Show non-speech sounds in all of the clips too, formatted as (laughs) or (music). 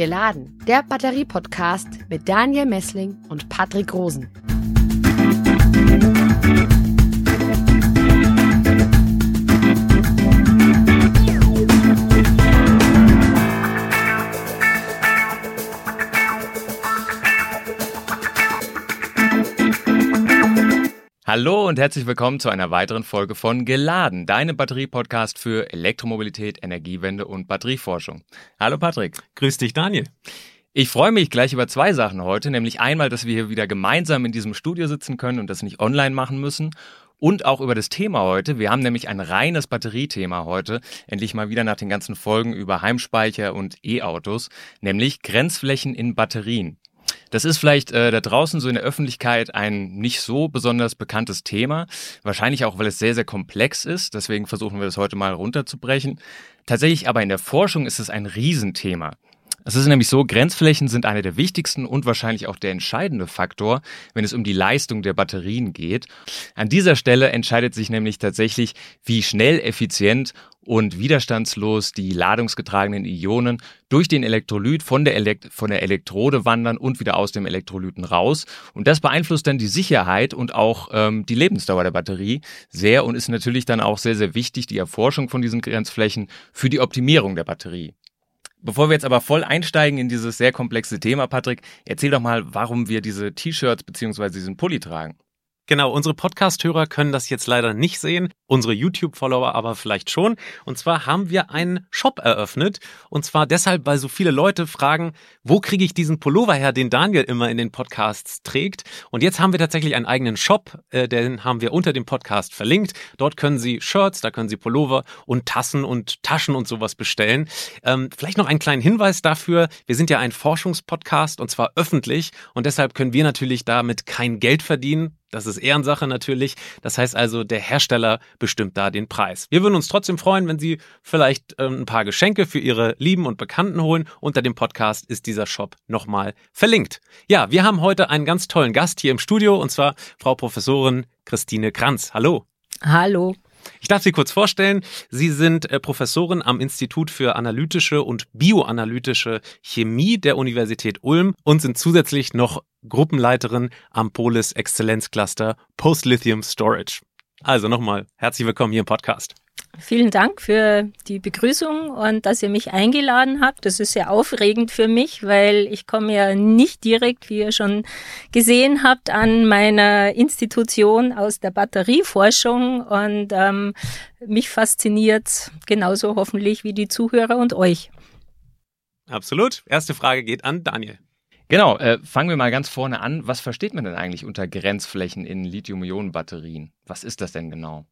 Geladen, der Batterie-Podcast mit Daniel Messling und Patrick Rosen. Hallo und herzlich willkommen zu einer weiteren Folge von Geladen, deinem Batterie-Podcast für Elektromobilität, Energiewende und Batterieforschung. Hallo Patrick. Grüß dich, Daniel. Ich freue mich gleich über zwei Sachen heute, nämlich einmal, dass wir hier wieder gemeinsam in diesem Studio sitzen können und das nicht online machen müssen. Und auch über das Thema heute. Wir haben nämlich ein reines Batteriethema heute. Endlich mal wieder nach den ganzen Folgen über Heimspeicher und E-Autos, nämlich Grenzflächen in Batterien. Das ist vielleicht äh, da draußen so in der Öffentlichkeit ein nicht so besonders bekanntes Thema. Wahrscheinlich auch, weil es sehr, sehr komplex ist. Deswegen versuchen wir das heute mal runterzubrechen. Tatsächlich aber in der Forschung ist es ein Riesenthema. Es ist nämlich so, Grenzflächen sind einer der wichtigsten und wahrscheinlich auch der entscheidende Faktor, wenn es um die Leistung der Batterien geht. An dieser Stelle entscheidet sich nämlich tatsächlich, wie schnell, effizient und widerstandslos die ladungsgetragenen Ionen durch den Elektrolyt von der, Elekt von der Elektrode wandern und wieder aus dem Elektrolyten raus. Und das beeinflusst dann die Sicherheit und auch ähm, die Lebensdauer der Batterie sehr und ist natürlich dann auch sehr, sehr wichtig, die Erforschung von diesen Grenzflächen für die Optimierung der Batterie. Bevor wir jetzt aber voll einsteigen in dieses sehr komplexe Thema, Patrick, erzähl doch mal, warum wir diese T-Shirts beziehungsweise diesen Pulli tragen. Genau, unsere Podcast-Hörer können das jetzt leider nicht sehen, unsere YouTube-Follower aber vielleicht schon. Und zwar haben wir einen Shop eröffnet. Und zwar deshalb, weil so viele Leute fragen, wo kriege ich diesen Pullover her, den Daniel immer in den Podcasts trägt. Und jetzt haben wir tatsächlich einen eigenen Shop, äh, den haben wir unter dem Podcast verlinkt. Dort können Sie Shirts, da können Sie Pullover und Tassen und Taschen und sowas bestellen. Ähm, vielleicht noch einen kleinen Hinweis dafür. Wir sind ja ein Forschungspodcast und zwar öffentlich. Und deshalb können wir natürlich damit kein Geld verdienen das ist Ehrensache natürlich. Das heißt also, der Hersteller bestimmt da den Preis. Wir würden uns trotzdem freuen, wenn Sie vielleicht ähm, ein paar Geschenke für Ihre Lieben und Bekannten holen. Unter dem Podcast ist dieser Shop nochmal verlinkt. Ja, wir haben heute einen ganz tollen Gast hier im Studio und zwar Frau Professorin Christine Kranz. Hallo. Hallo. Ich darf Sie kurz vorstellen. Sie sind äh, Professorin am Institut für analytische und bioanalytische Chemie der Universität Ulm und sind zusätzlich noch Gruppenleiterin am Polis Exzellenzcluster Post Lithium Storage. Also nochmal herzlich willkommen hier im Podcast. Vielen Dank für die Begrüßung und dass ihr mich eingeladen habt. Das ist sehr aufregend für mich, weil ich komme ja nicht direkt, wie ihr schon gesehen habt, an meiner Institution aus der Batterieforschung und ähm, mich fasziniert genauso hoffentlich wie die Zuhörer und euch. Absolut. Erste Frage geht an Daniel. Genau, äh, fangen wir mal ganz vorne an. Was versteht man denn eigentlich unter Grenzflächen in Lithium-Ionen-Batterien? Was ist das denn genau?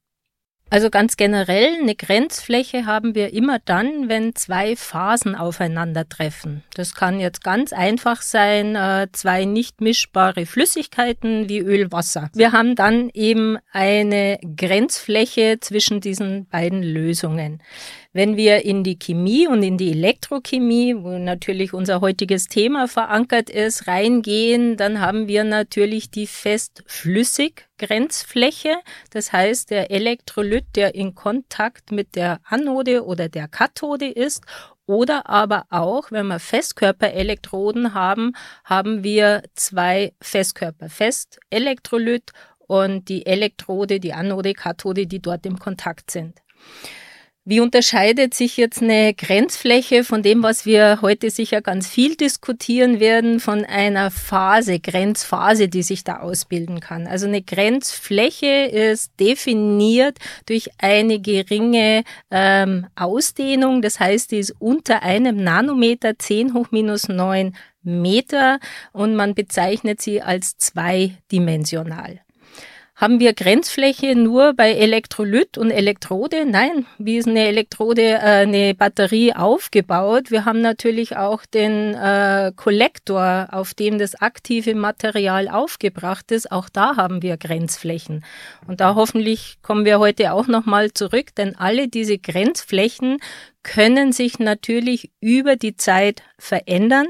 Also ganz generell, eine Grenzfläche haben wir immer dann, wenn zwei Phasen aufeinandertreffen. Das kann jetzt ganz einfach sein, äh, zwei nicht mischbare Flüssigkeiten wie Öl, Wasser. Wir haben dann eben eine Grenzfläche zwischen diesen beiden Lösungen. Wenn wir in die Chemie und in die Elektrochemie, wo natürlich unser heutiges Thema verankert ist, reingehen, dann haben wir natürlich die fest-flüssig-Grenzfläche. Das heißt, der Elektrolyt, der in Kontakt mit der Anode oder der Kathode ist oder aber auch, wenn wir Festkörperelektroden haben, haben wir zwei Festkörper. Festelektrolyt und die Elektrode, die Anode, Kathode, die dort im Kontakt sind. Wie unterscheidet sich jetzt eine Grenzfläche von dem, was wir heute sicher ganz viel diskutieren werden, von einer Phase, Grenzphase, die sich da ausbilden kann? Also eine Grenzfläche ist definiert durch eine geringe ähm, Ausdehnung, das heißt, die ist unter einem Nanometer 10 hoch minus 9 Meter und man bezeichnet sie als zweidimensional. Haben wir Grenzfläche nur bei Elektrolyt und Elektrode? Nein, wie ist eine Elektrode, äh, eine Batterie aufgebaut? Wir haben natürlich auch den äh, Kollektor, auf dem das aktive Material aufgebracht ist. Auch da haben wir Grenzflächen. Und da hoffentlich kommen wir heute auch nochmal zurück, denn alle diese Grenzflächen können sich natürlich über die Zeit verändern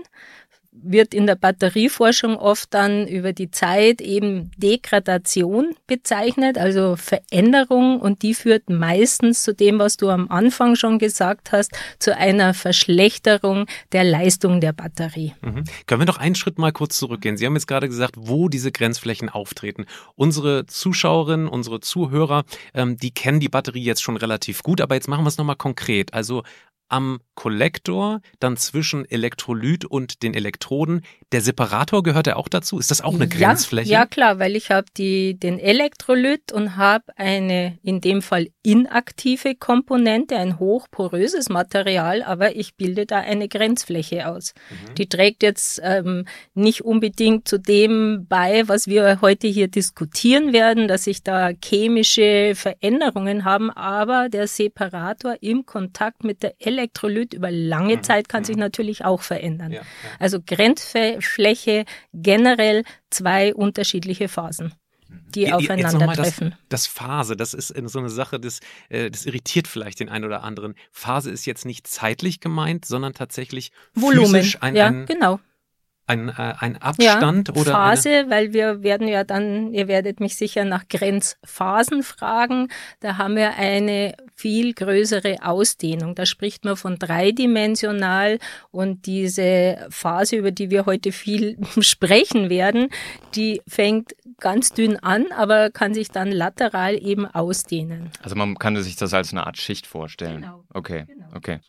wird in der Batterieforschung oft dann über die Zeit eben Degradation bezeichnet, also Veränderung und die führt meistens zu dem, was du am Anfang schon gesagt hast, zu einer Verschlechterung der Leistung der Batterie. Mhm. Können wir noch einen Schritt mal kurz zurückgehen? Sie haben jetzt gerade gesagt, wo diese Grenzflächen auftreten. Unsere Zuschauerinnen, unsere Zuhörer, ähm, die kennen die Batterie jetzt schon relativ gut, aber jetzt machen wir es nochmal konkret. Also am Kollektor, dann zwischen Elektrolyt und den Elektroden. Der Separator gehört er auch dazu? Ist das auch eine Grenzfläche? Ja, ja klar, weil ich habe den Elektrolyt und habe eine in dem Fall inaktive Komponente, ein hochporöses Material, aber ich bilde da eine Grenzfläche aus. Mhm. Die trägt jetzt ähm, nicht unbedingt zu dem bei, was wir heute hier diskutieren werden, dass sich da chemische Veränderungen haben, aber der Separator im Kontakt mit der Elektrolyt Elektrolyt über lange mhm. Zeit kann sich mhm. natürlich auch verändern. Ja, ja. Also Grenzfläche generell zwei unterschiedliche Phasen die aufeinandertreffen. Das, das, Phase, das ist so eine Sache, das, äh, das irritiert vielleicht den einen oder anderen. Phase ist jetzt nicht zeitlich gemeint, sondern tatsächlich Volumen. physisch ein, ja, ein, genau ein, äh, ein Abstand ja, oder Phase, eine? weil wir werden ja dann, ihr werdet mich sicher nach Grenzphasen fragen. Da haben wir eine viel größere Ausdehnung. Da spricht man von dreidimensional und diese Phase, über die wir heute viel (laughs) sprechen werden, die fängt ganz dünn an, aber kann sich dann lateral eben ausdehnen. Also man kann sich das als eine Art Schicht vorstellen. Genau. Okay, genau. okay.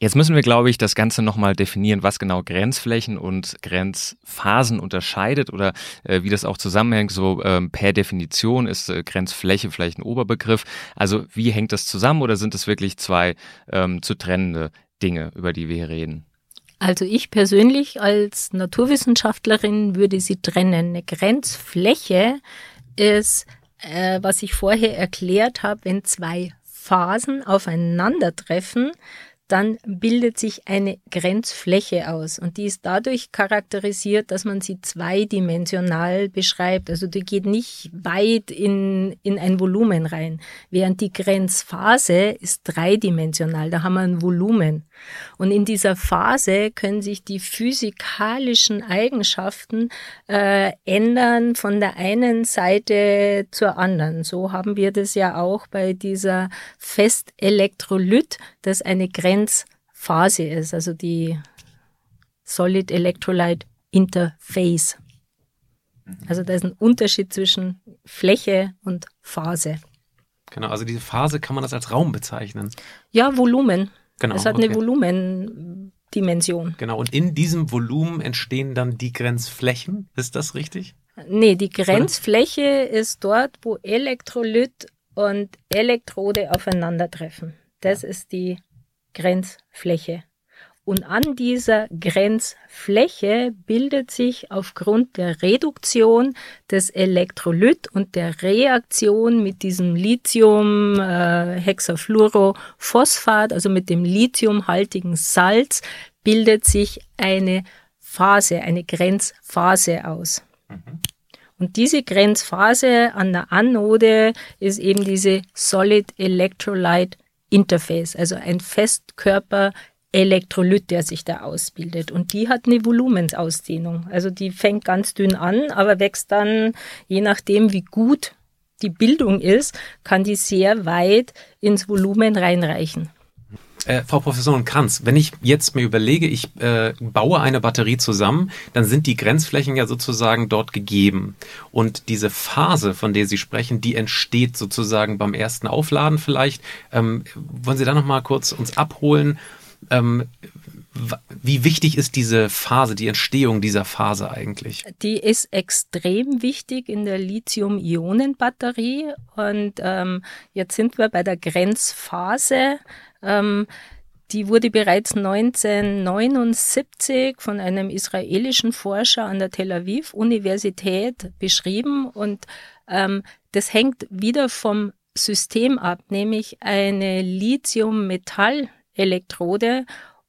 Jetzt müssen wir, glaube ich, das Ganze nochmal definieren, was genau Grenzflächen und Grenzphasen unterscheidet oder äh, wie das auch zusammenhängt. So ähm, per Definition ist äh, Grenzfläche vielleicht ein Oberbegriff. Also wie hängt das zusammen oder sind es wirklich zwei ähm, zu trennende Dinge, über die wir hier reden? Also ich persönlich als Naturwissenschaftlerin würde sie trennen. Eine Grenzfläche ist, äh, was ich vorher erklärt habe, wenn zwei Phasen aufeinandertreffen, dann bildet sich eine Grenzfläche aus und die ist dadurch charakterisiert, dass man sie zweidimensional beschreibt. Also die geht nicht weit in, in ein Volumen rein, während die Grenzphase ist dreidimensional, da haben wir ein Volumen. Und in dieser Phase können sich die physikalischen Eigenschaften äh, ändern von der einen Seite zur anderen. So haben wir das ja auch bei dieser Festelektrolyt, das eine Grenz Grenzphase ist, also die Solid Electrolyte Interface. Also da ist ein Unterschied zwischen Fläche und Phase. Genau, also diese Phase kann man das als Raum bezeichnen. Ja, Volumen. Genau. Es hat okay. eine Volumendimension. Genau, und in diesem Volumen entstehen dann die Grenzflächen. Ist das richtig? Nee, die Grenzfläche Oder? ist dort, wo Elektrolyt und Elektrode aufeinandertreffen. Das ja. ist die Grenzfläche. Und an dieser Grenzfläche bildet sich aufgrund der Reduktion des Elektrolyt und der Reaktion mit diesem Lithium äh, Hexafluorophosphat, also mit dem lithiumhaltigen Salz, bildet sich eine Phase, eine Grenzphase aus. Mhm. Und diese Grenzphase an der Anode ist eben diese Solid Electrolyte Interface, also ein Festkörper Elektrolyt, der sich da ausbildet. Und die hat eine Volumensausdehnung. Also die fängt ganz dünn an, aber wächst dann, je nachdem, wie gut die Bildung ist, kann die sehr weit ins Volumen reinreichen. Äh, Frau Professorin Kranz, wenn ich jetzt mir überlege, ich äh, baue eine Batterie zusammen, dann sind die Grenzflächen ja sozusagen dort gegeben. Und diese Phase, von der Sie sprechen, die entsteht sozusagen beim ersten Aufladen vielleicht. Ähm, wollen Sie da nochmal kurz uns abholen? Ähm, wie wichtig ist diese Phase, die Entstehung dieser Phase eigentlich? Die ist extrem wichtig in der Lithium-Ionen-Batterie. Und ähm, jetzt sind wir bei der Grenzphase. Ähm, die wurde bereits 1979 von einem israelischen Forscher an der Tel Aviv Universität beschrieben und ähm, das hängt wieder vom System ab, nämlich eine Lithium-Metall-Elektrode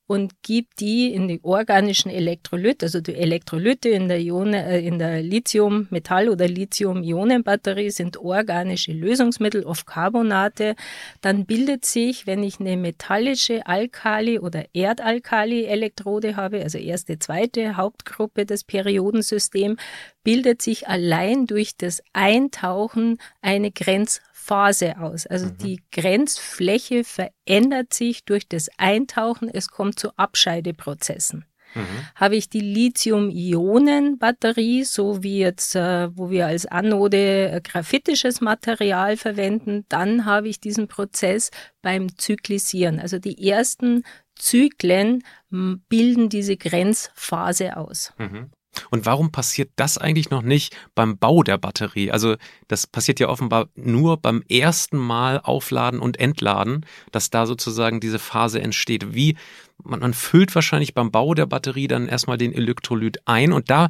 und gibt die in die organischen Elektrolyte, also die Elektrolyte in der, Ione, äh, in der Lithium-Metall- oder Lithium-Ionen-Batterie sind organische Lösungsmittel, oft Carbonate. Dann bildet sich, wenn ich eine metallische Alkali- oder Erdalkali-Elektrode habe, also erste, zweite Hauptgruppe des Periodensystems, bildet sich allein durch das Eintauchen eine Grenz Phase aus. Also mhm. die Grenzfläche verändert sich durch das Eintauchen. Es kommt zu Abscheideprozessen. Mhm. Habe ich die Lithium-Ionen-Batterie, so wie jetzt, äh, wo wir als Anode äh, graphitisches Material verwenden, dann habe ich diesen Prozess beim Zyklisieren. Also die ersten Zyklen bilden diese Grenzphase aus. Mhm. Und warum passiert das eigentlich noch nicht beim Bau der Batterie? Also das passiert ja offenbar nur beim ersten Mal aufladen und entladen, dass da sozusagen diese Phase entsteht. Wie man, man füllt wahrscheinlich beim Bau der Batterie dann erstmal den Elektrolyt ein und da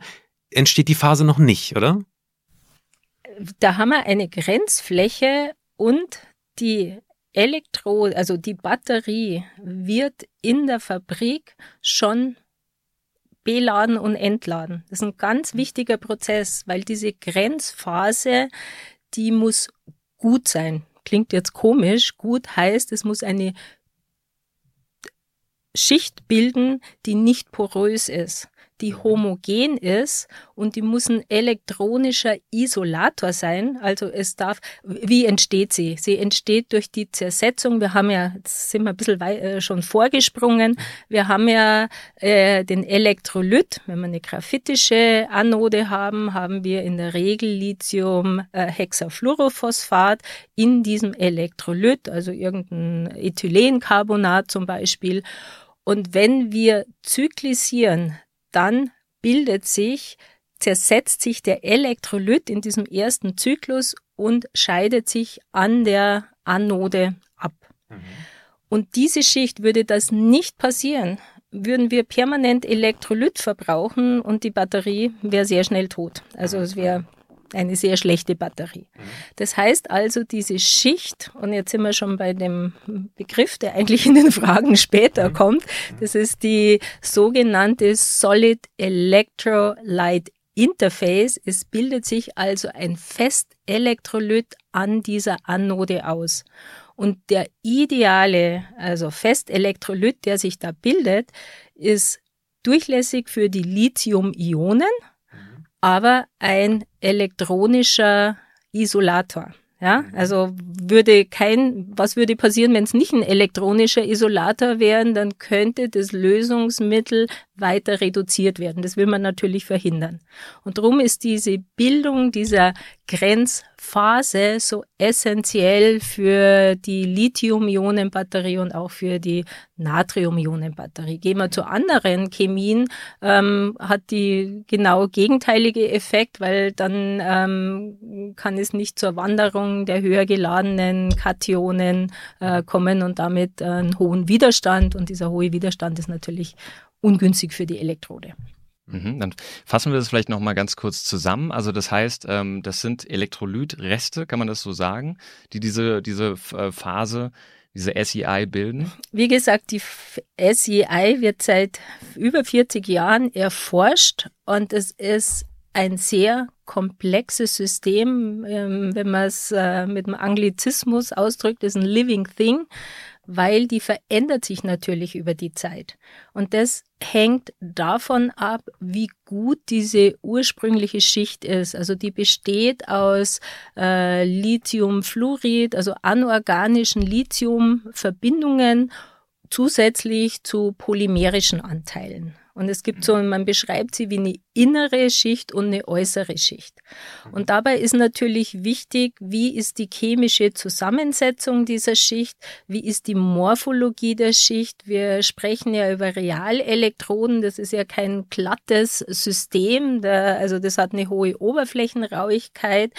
entsteht die Phase noch nicht, oder? Da haben wir eine Grenzfläche und die Elektro, also die Batterie wird in der Fabrik schon beladen und entladen. Das ist ein ganz wichtiger Prozess, weil diese Grenzphase, die muss gut sein. Klingt jetzt komisch. Gut heißt, es muss eine Schicht bilden, die nicht porös ist die homogen ist und die muss ein elektronischer Isolator sein. Also es darf, wie entsteht sie? Sie entsteht durch die Zersetzung. Wir haben ja, jetzt sind wir ein bisschen weit, äh, schon vorgesprungen, wir haben ja äh, den Elektrolyt. Wenn wir eine graphitische Anode haben, haben wir in der Regel Lithium äh, in diesem Elektrolyt, also irgendein Ethylencarbonat zum Beispiel. Und wenn wir zyklisieren, dann bildet sich, zersetzt sich der Elektrolyt in diesem ersten Zyklus und scheidet sich an der Anode ab. Mhm. Und diese Schicht würde das nicht passieren, würden wir permanent Elektrolyt verbrauchen und die Batterie wäre sehr schnell tot. Also es wäre eine sehr schlechte Batterie. Mhm. Das heißt also, diese Schicht, und jetzt sind wir schon bei dem Begriff, der eigentlich in den Fragen später mhm. kommt, mhm. das ist die sogenannte Solid Electrolyte Interface. Es bildet sich also ein Festelektrolyt an dieser Anode aus. Und der ideale, also Festelektrolyt, der sich da bildet, ist durchlässig für die Lithium-Ionen, aber ein elektronischer Isolator. Ja, mhm. also würde kein, was würde passieren, wenn es nicht ein elektronischer Isolator wäre, dann könnte das Lösungsmittel weiter reduziert werden. Das will man natürlich verhindern. Und darum ist diese Bildung dieser Grenzphase so essentiell für die Lithium-Ionen-Batterie und auch für die Natrium-Ionen-Batterie. Gehen wir zu anderen Chemien, ähm, hat die genau gegenteilige Effekt, weil dann ähm, kann es nicht zur Wanderung der höher geladenen Kationen äh, kommen und damit äh, einen hohen Widerstand. Und dieser hohe Widerstand ist natürlich ungünstig für die Elektrode. Mhm, dann fassen wir das vielleicht noch mal ganz kurz zusammen. Also das heißt, ähm, das sind Elektrolytreste, kann man das so sagen, die diese, diese äh, Phase, diese SEI bilden? Wie gesagt, die SEI wird seit über 40 Jahren erforscht und es ist ein sehr komplexes System, ähm, wenn man es äh, mit dem Anglizismus ausdrückt, ist ein Living Thing weil die verändert sich natürlich über die Zeit. Und das hängt davon ab, wie gut diese ursprüngliche Schicht ist. Also die besteht aus äh, Lithiumfluorid, also anorganischen Lithiumverbindungen zusätzlich zu polymerischen Anteilen. Und es gibt so, man beschreibt sie wie eine innere Schicht und eine äußere Schicht. Und dabei ist natürlich wichtig, wie ist die chemische Zusammensetzung dieser Schicht, wie ist die Morphologie der Schicht. Wir sprechen ja über Realelektroden, das ist ja kein glattes System, da, also das hat eine hohe Oberflächenrauigkeit.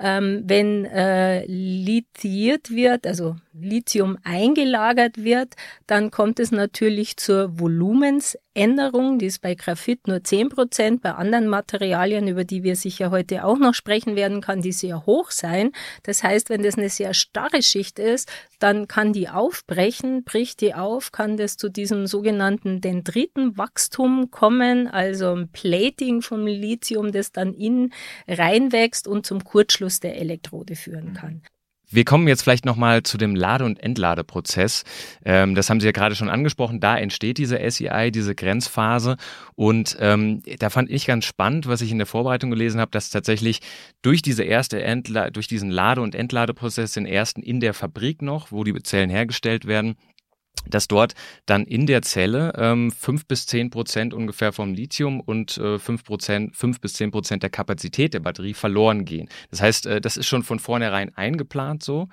Ähm, wenn äh, lithiert wird, also Lithium eingelagert wird, dann kommt es natürlich zur Volumensänderung Speicherung, die ist bei Graphit nur 10 Prozent, bei anderen Materialien, über die wir sicher heute auch noch sprechen werden, kann die sehr hoch sein. Das heißt, wenn das eine sehr starre Schicht ist, dann kann die aufbrechen, bricht die auf, kann das zu diesem sogenannten Dendritenwachstum kommen, also ein Plating vom Lithium, das dann in reinwächst und zum Kurzschluss der Elektrode führen kann. Wir kommen jetzt vielleicht nochmal zu dem Lade- und Entladeprozess. Ähm, das haben Sie ja gerade schon angesprochen. Da entsteht diese SEI, diese Grenzphase. Und ähm, da fand ich ganz spannend, was ich in der Vorbereitung gelesen habe, dass tatsächlich durch diese erste Entla durch diesen Lade- und Entladeprozess, den ersten in der Fabrik noch, wo die Zellen hergestellt werden, dass dort dann in der Zelle ähm, 5 bis 10 Prozent ungefähr vom Lithium und äh, 5, Prozent, 5 bis 10 Prozent der Kapazität der Batterie verloren gehen. Das heißt, äh, das ist schon von vornherein eingeplant so.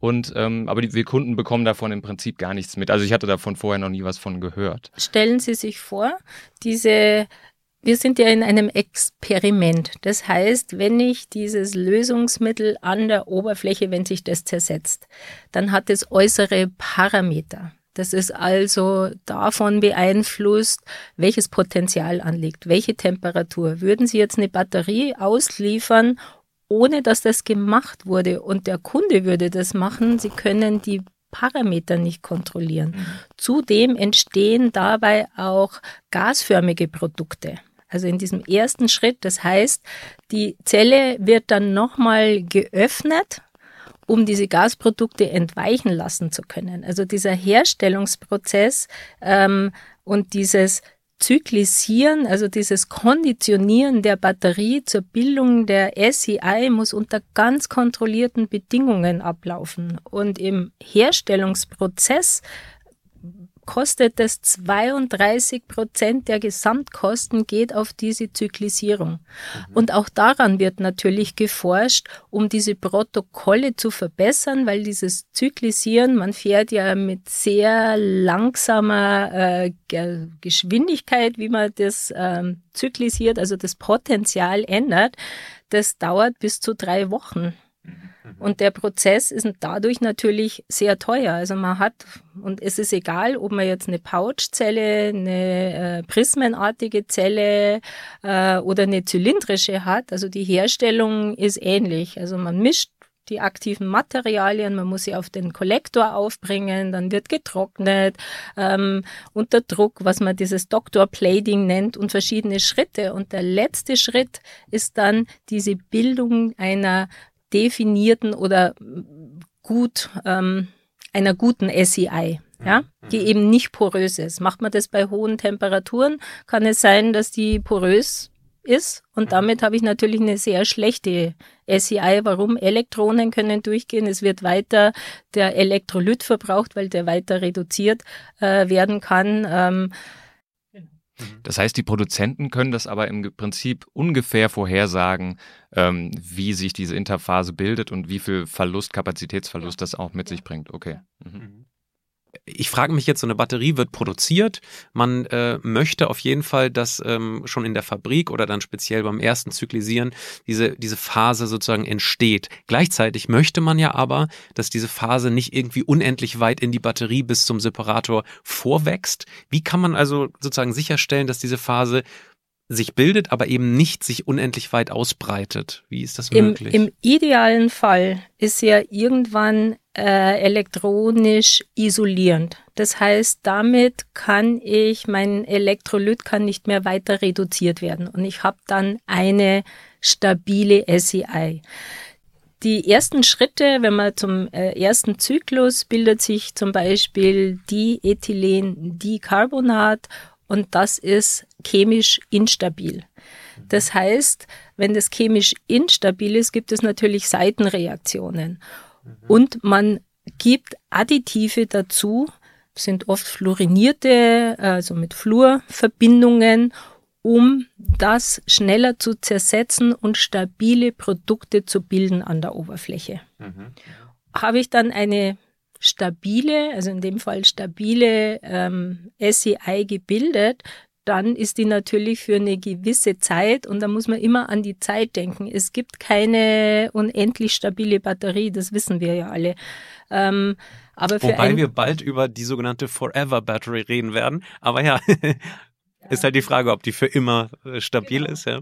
Und ähm, aber die, wir Kunden bekommen davon im Prinzip gar nichts mit. Also ich hatte davon vorher noch nie was von gehört. Stellen Sie sich vor, diese wir sind ja in einem Experiment. Das heißt, wenn ich dieses Lösungsmittel an der Oberfläche, wenn sich das zersetzt, dann hat es äußere Parameter. Das ist also davon beeinflusst, welches Potenzial anliegt, welche Temperatur. Würden Sie jetzt eine Batterie ausliefern, ohne dass das gemacht wurde und der Kunde würde das machen, Sie können die Parameter nicht kontrollieren. Mhm. Zudem entstehen dabei auch gasförmige Produkte. Also in diesem ersten Schritt, das heißt, die Zelle wird dann nochmal geöffnet um diese Gasprodukte entweichen lassen zu können. Also dieser Herstellungsprozess ähm, und dieses Zyklisieren, also dieses Konditionieren der Batterie zur Bildung der SEI muss unter ganz kontrollierten Bedingungen ablaufen. Und im Herstellungsprozess kostet es 32 Prozent der Gesamtkosten geht auf diese Zyklisierung. Mhm. Und auch daran wird natürlich geforscht, um diese Protokolle zu verbessern, weil dieses Zyklisieren, man fährt ja mit sehr langsamer äh, Geschwindigkeit, wie man das ähm, zyklisiert, also das Potenzial ändert, das dauert bis zu drei Wochen. Mhm. Und der Prozess ist dadurch natürlich sehr teuer. Also man hat, und es ist egal, ob man jetzt eine Pouchzelle, eine äh, prismenartige Zelle äh, oder eine zylindrische hat. Also die Herstellung ist ähnlich. Also man mischt die aktiven Materialien, man muss sie auf den Kollektor aufbringen, dann wird getrocknet, ähm, unter Druck, was man dieses Doctor Plating nennt und verschiedene Schritte. Und der letzte Schritt ist dann diese Bildung einer definierten oder gut ähm, einer guten SEI, ja, mhm. die eben nicht porös ist. Macht man das bei hohen Temperaturen, kann es sein, dass die porös ist und mhm. damit habe ich natürlich eine sehr schlechte SEI. Warum? Elektronen können durchgehen, es wird weiter der Elektrolyt verbraucht, weil der weiter reduziert äh, werden kann. Ähm. Das heißt, die Produzenten können das aber im Prinzip ungefähr vorhersagen, ähm, wie sich diese Interphase bildet und wie viel Verlust, Kapazitätsverlust das auch mit sich bringt. Okay. Mhm. Ich frage mich jetzt, so eine Batterie wird produziert. Man äh, möchte auf jeden Fall, dass ähm, schon in der Fabrik oder dann speziell beim ersten Zyklisieren diese, diese Phase sozusagen entsteht. Gleichzeitig möchte man ja aber, dass diese Phase nicht irgendwie unendlich weit in die Batterie bis zum Separator vorwächst. Wie kann man also sozusagen sicherstellen, dass diese Phase sich bildet, aber eben nicht sich unendlich weit ausbreitet. Wie ist das möglich? Im, im idealen Fall ist ja irgendwann äh, elektronisch isolierend. Das heißt, damit kann ich, mein Elektrolyt kann nicht mehr weiter reduziert werden und ich habe dann eine stabile SEI. Die ersten Schritte, wenn man zum äh, ersten Zyklus bildet sich zum Beispiel Diethylen-Dicarbonat und das ist chemisch instabil. Das heißt, wenn das chemisch instabil ist, gibt es natürlich Seitenreaktionen. Und man gibt Additive dazu, sind oft fluorinierte, also mit Fluorverbindungen, um das schneller zu zersetzen und stabile Produkte zu bilden an der Oberfläche. Mhm. Habe ich dann eine stabile, also in dem Fall stabile ähm, SEI gebildet, dann ist die natürlich für eine gewisse Zeit und da muss man immer an die Zeit denken. Es gibt keine unendlich stabile Batterie, das wissen wir ja alle. Ähm, aber Wobei wir bald über die sogenannte Forever Battery reden werden. Aber ja, (laughs) Ist halt die Frage, ob die für immer äh, stabil genau. ist, ja.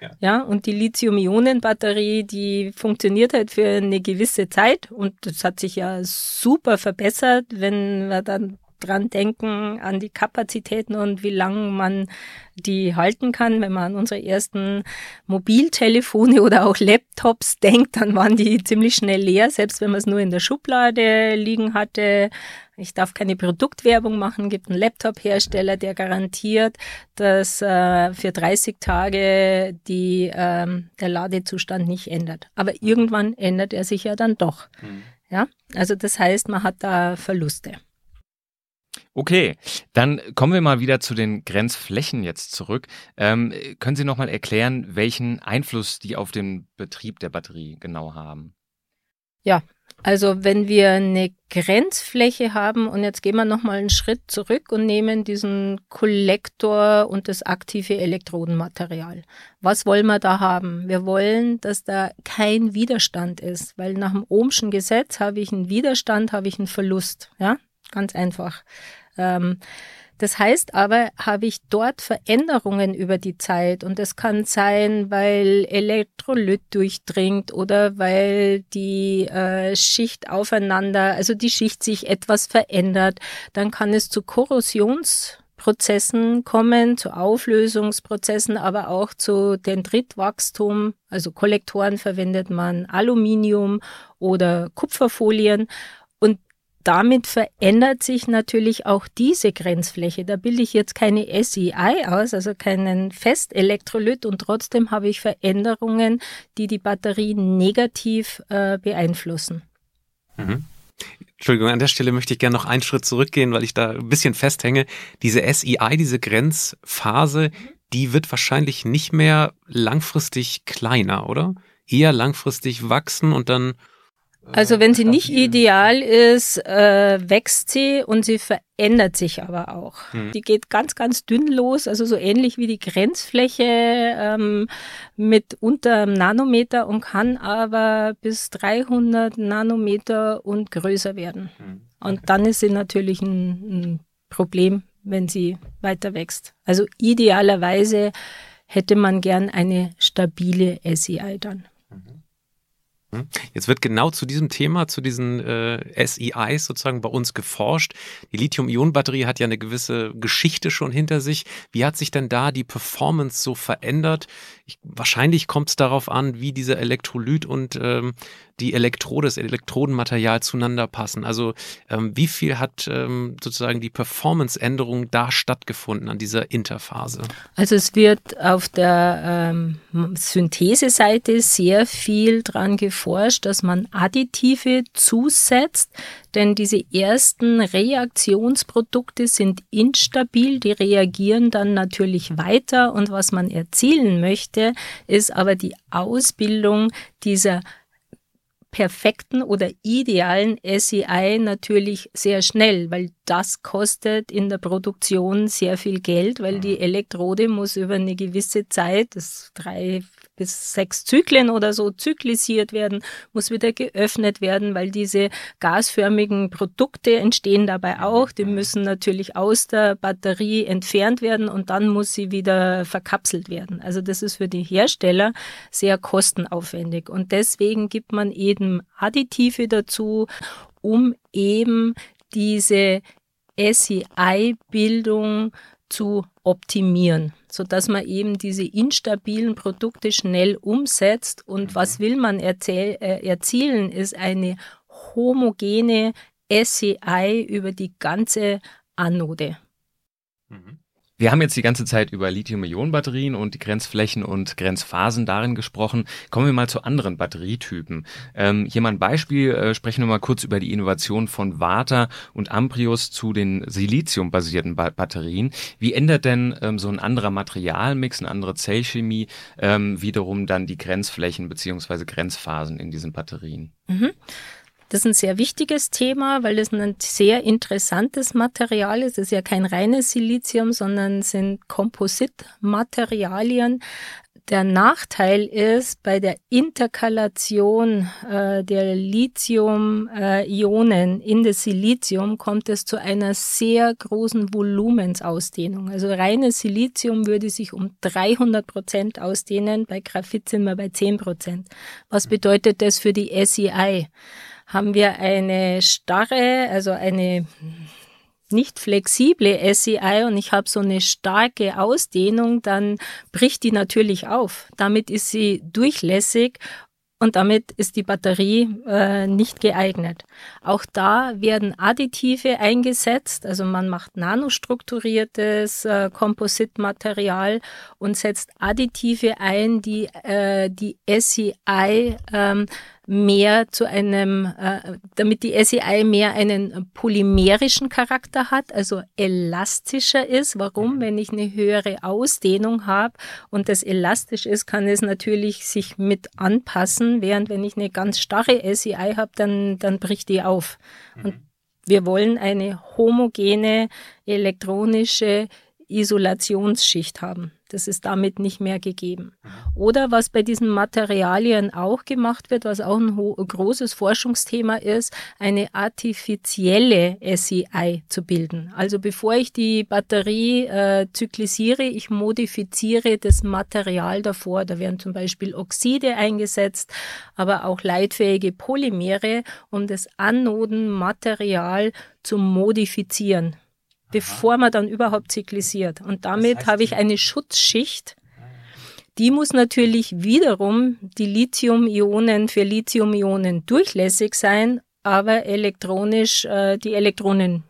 Ja. ja, und die Lithium-Ionen-Batterie, die funktioniert halt für eine gewisse Zeit und das hat sich ja super verbessert, wenn wir dann dran denken, an die Kapazitäten und wie lange man die halten kann. Wenn man an unsere ersten Mobiltelefone oder auch Laptops denkt, dann waren die ziemlich schnell leer, selbst wenn man es nur in der Schublade liegen hatte. Ich darf keine Produktwerbung machen, gibt einen Laptop-Hersteller, der garantiert, dass äh, für 30 Tage die, ähm, der Ladezustand nicht ändert. Aber irgendwann ändert er sich ja dann doch. Mhm. Ja, also das heißt, man hat da Verluste. Okay, dann kommen wir mal wieder zu den Grenzflächen jetzt zurück. Ähm, können Sie noch mal erklären, welchen Einfluss die auf den Betrieb der Batterie genau haben? Ja, also wenn wir eine Grenzfläche haben und jetzt gehen wir noch mal einen Schritt zurück und nehmen diesen Kollektor und das aktive Elektrodenmaterial. Was wollen wir da haben? Wir wollen, dass da kein Widerstand ist, weil nach dem Ohmschen Gesetz habe ich einen Widerstand, habe ich einen Verlust, ja? Ganz einfach. Ähm, das heißt aber, habe ich dort Veränderungen über die Zeit? Und das kann sein, weil Elektrolyt durchdringt oder weil die äh, Schicht aufeinander, also die Schicht sich etwas verändert, dann kann es zu Korrosionsprozessen kommen, zu Auflösungsprozessen, aber auch zu Dendritwachstum. Also Kollektoren verwendet man Aluminium oder Kupferfolien damit verändert sich natürlich auch diese Grenzfläche. Da bilde ich jetzt keine SEI aus, also keinen Festelektrolyt und trotzdem habe ich Veränderungen, die die Batterie negativ äh, beeinflussen. Mhm. Entschuldigung, an der Stelle möchte ich gerne noch einen Schritt zurückgehen, weil ich da ein bisschen festhänge. Diese SEI, diese Grenzphase, die wird wahrscheinlich nicht mehr langfristig kleiner, oder? Eher langfristig wachsen und dann also wenn sie nicht ideal ist, äh, wächst sie und sie verändert sich aber auch. Hm. Die geht ganz, ganz dünn los, also so ähnlich wie die Grenzfläche ähm, mit unter einem Nanometer und kann aber bis 300 Nanometer und größer werden. Hm. Okay. Und dann ist sie natürlich ein, ein Problem, wenn sie weiter wächst. Also idealerweise hätte man gern eine stabile SEI dann. Hm? Jetzt wird genau zu diesem Thema, zu diesen äh, SEIs sozusagen bei uns geforscht. Die Lithium-Ionen-Batterie hat ja eine gewisse Geschichte schon hinter sich. Wie hat sich denn da die Performance so verändert? Ich, wahrscheinlich kommt es darauf an, wie dieser Elektrolyt und ähm, die Elektrode, das Elektrodenmaterial zueinander passen. Also ähm, wie viel hat ähm, sozusagen die Performance-Änderung da stattgefunden an dieser Interphase? Also es wird auf der ähm, Syntheseseite sehr viel dran geforscht, dass man Additive zusetzt, denn diese ersten Reaktionsprodukte sind instabil, die reagieren dann natürlich weiter und was man erzielen möchte, ist aber die Ausbildung dieser perfekten oder idealen SEI natürlich sehr schnell, weil das kostet in der Produktion sehr viel Geld, weil die mhm. Elektrode muss über eine gewisse Zeit, das drei, bis sechs Zyklen oder so zyklisiert werden, muss wieder geöffnet werden, weil diese gasförmigen Produkte entstehen dabei auch. Die müssen natürlich aus der Batterie entfernt werden und dann muss sie wieder verkapselt werden. Also das ist für die Hersteller sehr kostenaufwendig und deswegen gibt man eben Additive dazu, um eben diese SEI-Bildung zu optimieren, so dass man eben diese instabilen Produkte schnell umsetzt. Und mhm. was will man erzähl, äh, erzielen, ist eine homogene SEI über die ganze Anode. Mhm. Wir haben jetzt die ganze Zeit über Lithium-Ionen-Batterien und die Grenzflächen und Grenzphasen darin gesprochen. Kommen wir mal zu anderen Batterietypen. Ähm, hier mal ein Beispiel, äh, sprechen wir mal kurz über die Innovation von Vata und Amprius zu den Silizium-basierten ba Batterien. Wie ändert denn ähm, so ein anderer Materialmix, eine andere Zellchemie ähm, wiederum dann die Grenzflächen beziehungsweise Grenzphasen in diesen Batterien? Mhm. Das ist ein sehr wichtiges Thema, weil es ein sehr interessantes Material ist. Es ist ja kein reines Silizium, sondern sind Kompositmaterialien. Der Nachteil ist bei der Interkalation äh, der Lithium-Ionen in das Silizium kommt es zu einer sehr großen Volumensausdehnung. Also reines Silizium würde sich um 300 Prozent ausdehnen, bei Graphit sind wir bei 10 Prozent. Was bedeutet das für die SEI? Haben wir eine starre, also eine nicht flexible SEI und ich habe so eine starke Ausdehnung, dann bricht die natürlich auf. Damit ist sie durchlässig und damit ist die Batterie äh, nicht geeignet. Auch da werden Additive eingesetzt, also man macht nanostrukturiertes äh, Kompositmaterial und setzt Additive ein, die äh, die SEI ähm, mehr zu einem, äh, damit die SEI mehr einen polymerischen Charakter hat, also elastischer ist. Warum? Mhm. Wenn ich eine höhere Ausdehnung habe und das elastisch ist, kann es natürlich sich mit anpassen, während wenn ich eine ganz starre SEI habe, dann, dann bricht die auf. Mhm. Und wir wollen eine homogene elektronische Isolationsschicht haben. Das ist damit nicht mehr gegeben. Mhm. Oder was bei diesen Materialien auch gemacht wird, was auch ein großes Forschungsthema ist, eine artifizielle SEI zu bilden. Also bevor ich die Batterie äh, zyklisiere, ich modifiziere das Material davor. Da werden zum Beispiel Oxide eingesetzt, aber auch leitfähige Polymere, um das Anodenmaterial zu modifizieren bevor man dann überhaupt zyklisiert. Und damit das heißt, habe ich eine Schutzschicht. Die muss natürlich wiederum die Lithium-Ionen für Lithium-Ionen durchlässig sein, aber elektronisch äh, die Elektronen.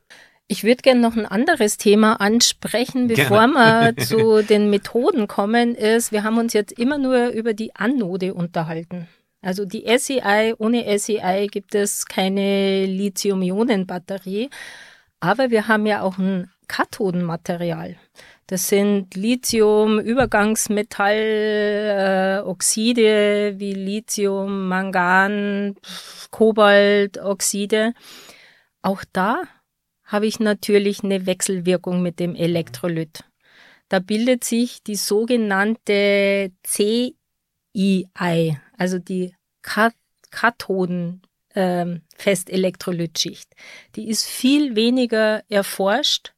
Ich würde gerne noch ein anderes Thema ansprechen, bevor gerne. wir (laughs) zu den Methoden kommen, ist, wir haben uns jetzt immer nur über die Anode unterhalten. Also die SEI, ohne SEI gibt es keine Lithium-Ionen-Batterie. Aber wir haben ja auch ein Kathodenmaterial. Das sind Lithium, Übergangsmetall, äh, Oxide wie Lithium, Mangan, Kobaltoxide. Auch da habe ich natürlich eine Wechselwirkung mit dem Elektrolyt. Da bildet sich die sogenannte CII, also die Kathoden ähm, Festelektrolytschicht. Die ist viel weniger erforscht.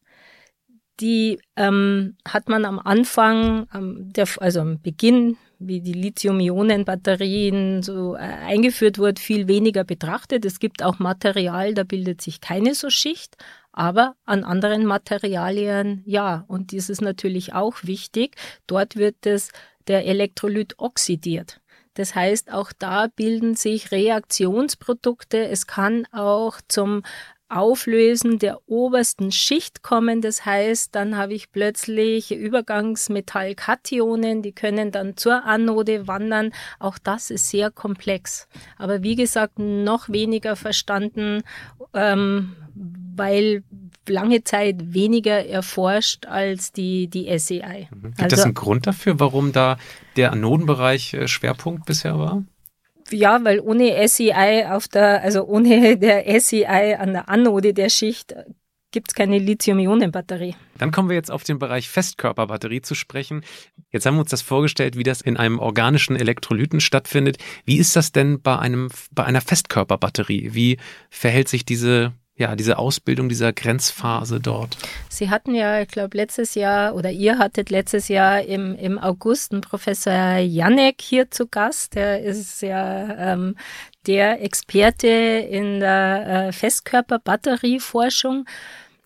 Die ähm, hat man am Anfang, ähm, der, also am Beginn, wie die Lithium-Ionen-Batterien so äh, eingeführt wurde, viel weniger betrachtet. Es gibt auch Material, da bildet sich keine so Schicht, aber an anderen Materialien ja. Und das ist natürlich auch wichtig. Dort wird das, der Elektrolyt oxidiert. Das heißt, auch da bilden sich Reaktionsprodukte. Es kann auch zum Auflösen der obersten Schicht kommen. Das heißt, dann habe ich plötzlich Übergangsmetallkationen, die können dann zur Anode wandern. Auch das ist sehr komplex. Aber wie gesagt, noch weniger verstanden, ähm, weil lange Zeit weniger erforscht als die, die SEI. Mhm. Gibt also, es einen Grund dafür, warum da der Anodenbereich äh, Schwerpunkt bisher war? Ja, weil ohne SEI auf der, also ohne der SEI an der Anode der Schicht gibt es keine Lithium-Ionen-Batterie. Dann kommen wir jetzt auf den Bereich Festkörperbatterie zu sprechen. Jetzt haben wir uns das vorgestellt, wie das in einem organischen Elektrolyten stattfindet. Wie ist das denn bei einem bei einer Festkörperbatterie? Wie verhält sich diese ja, diese Ausbildung dieser Grenzphase dort? Sie hatten ja, ich glaube, letztes Jahr oder ihr hattet letztes Jahr im, im August einen Professor Janek hier zu Gast. Der ist ja ähm, der Experte in der äh, Festkörperbatterieforschung.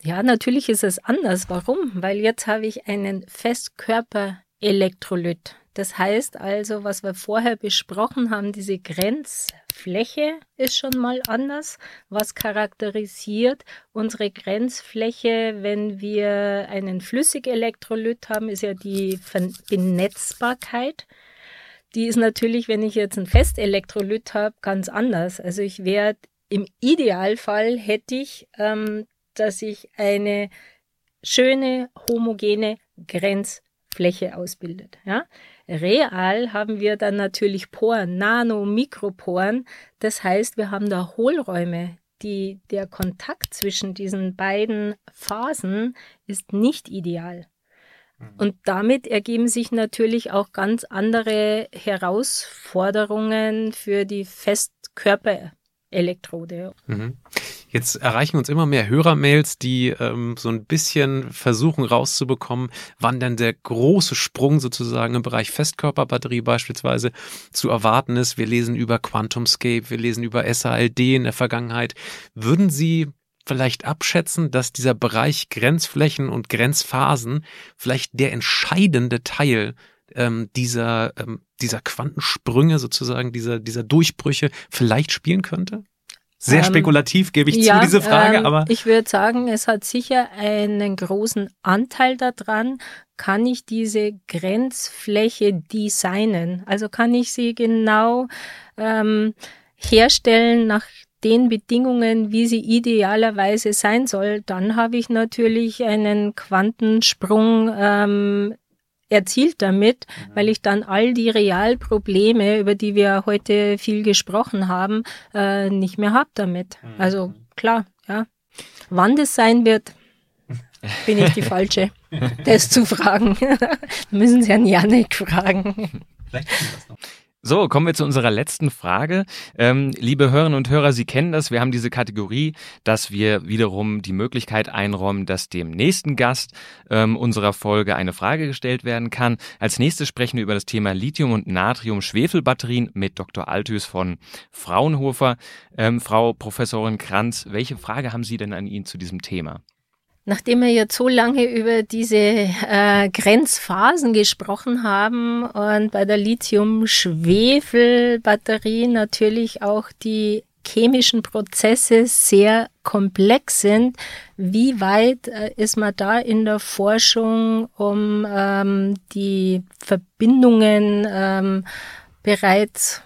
Ja, natürlich ist es anders. Warum? Weil jetzt habe ich einen Festkörperelektrolyt. Das heißt also, was wir vorher besprochen haben, diese Grenzfläche ist schon mal anders. Was charakterisiert unsere Grenzfläche, wenn wir einen Flüssigelektrolyt haben, ist ja die Benetzbarkeit. Die ist natürlich, wenn ich jetzt ein Festelektrolyt habe, ganz anders. Also ich werde im Idealfall hätte ich, ähm, dass ich eine schöne homogene Grenzfläche ausbildet. Ja? Real haben wir dann natürlich Poren, Nano, Mikroporen. Das heißt, wir haben da Hohlräume. Die, der Kontakt zwischen diesen beiden Phasen ist nicht ideal. Und damit ergeben sich natürlich auch ganz andere Herausforderungen für die Festkörperelektrode. Mhm. Jetzt erreichen uns immer mehr Hörermails, die ähm, so ein bisschen versuchen rauszubekommen, wann denn der große Sprung sozusagen im Bereich Festkörperbatterie beispielsweise zu erwarten ist. Wir lesen über QuantumScape, wir lesen über SALD in der Vergangenheit. Würden Sie vielleicht abschätzen, dass dieser Bereich Grenzflächen und Grenzphasen vielleicht der entscheidende Teil ähm, dieser, ähm, dieser Quantensprünge sozusagen, dieser, dieser Durchbrüche vielleicht spielen könnte? Sehr ähm, spekulativ gebe ich ja, zu, diese Frage, ähm, aber. Ich würde sagen, es hat sicher einen großen Anteil daran. Kann ich diese Grenzfläche designen? Also kann ich sie genau ähm, herstellen nach den Bedingungen, wie sie idealerweise sein soll, dann habe ich natürlich einen Quantensprung ähm, erzielt damit, mhm. weil ich dann all die Realprobleme, über die wir heute viel gesprochen haben, äh, nicht mehr habe damit. Mhm. Also klar, ja. Wann das sein wird, (laughs) bin ich die Falsche, das zu fragen. (laughs) Müssen Sie Herrn Janik fragen. Vielleicht das noch. So, kommen wir zu unserer letzten Frage. Ähm, liebe Hörerinnen und Hörer, Sie kennen das. Wir haben diese Kategorie, dass wir wiederum die Möglichkeit einräumen, dass dem nächsten Gast ähm, unserer Folge eine Frage gestellt werden kann. Als nächstes sprechen wir über das Thema Lithium- und Natrium-Schwefelbatterien mit Dr. Althus von Fraunhofer. Ähm, Frau Professorin Kranz, welche Frage haben Sie denn an ihn zu diesem Thema? Nachdem wir jetzt so lange über diese äh, Grenzphasen gesprochen haben und bei der Lithium-Schwefel-Batterie natürlich auch die chemischen Prozesse sehr komplex sind, wie weit äh, ist man da in der Forschung, um ähm, die Verbindungen ähm, bereits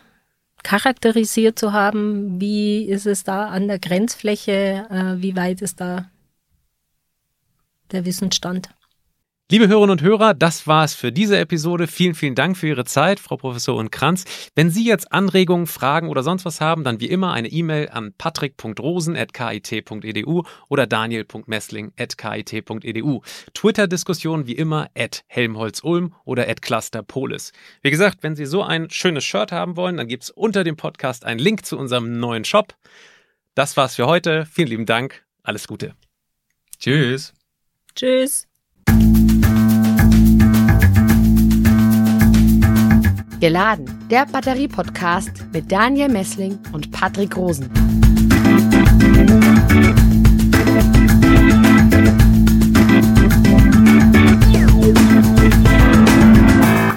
charakterisiert zu haben? Wie ist es da an der Grenzfläche? Äh, wie weit ist da der Wissensstand. Liebe Hörerinnen und Hörer, das war's für diese Episode. Vielen, vielen Dank für Ihre Zeit, Frau Professorin Kranz. Wenn Sie jetzt Anregungen, Fragen oder sonst was haben, dann wie immer eine E-Mail an patrick.rosen.kit.edu oder daniel.messling.kit.edu. Twitter-Diskussion wie immer at helmholtz-ulm oder at clusterpolis. Wie gesagt, wenn Sie so ein schönes Shirt haben wollen, dann gibt's unter dem Podcast einen Link zu unserem neuen Shop. Das war's für heute. Vielen lieben Dank. Alles Gute. Tschüss. Tschüss. Geladen, der Batterie-Podcast mit Daniel Messling und Patrick Rosen.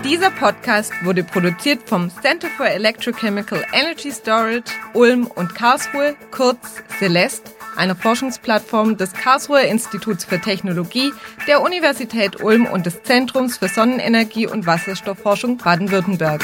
Dieser Podcast wurde produziert vom Center for Electrochemical Energy Storage Ulm und Karlsruhe, kurz Celeste einer Forschungsplattform des Karlsruher Instituts für Technologie, der Universität Ulm und des Zentrums für Sonnenenergie und Wasserstoffforschung Baden-Württemberg.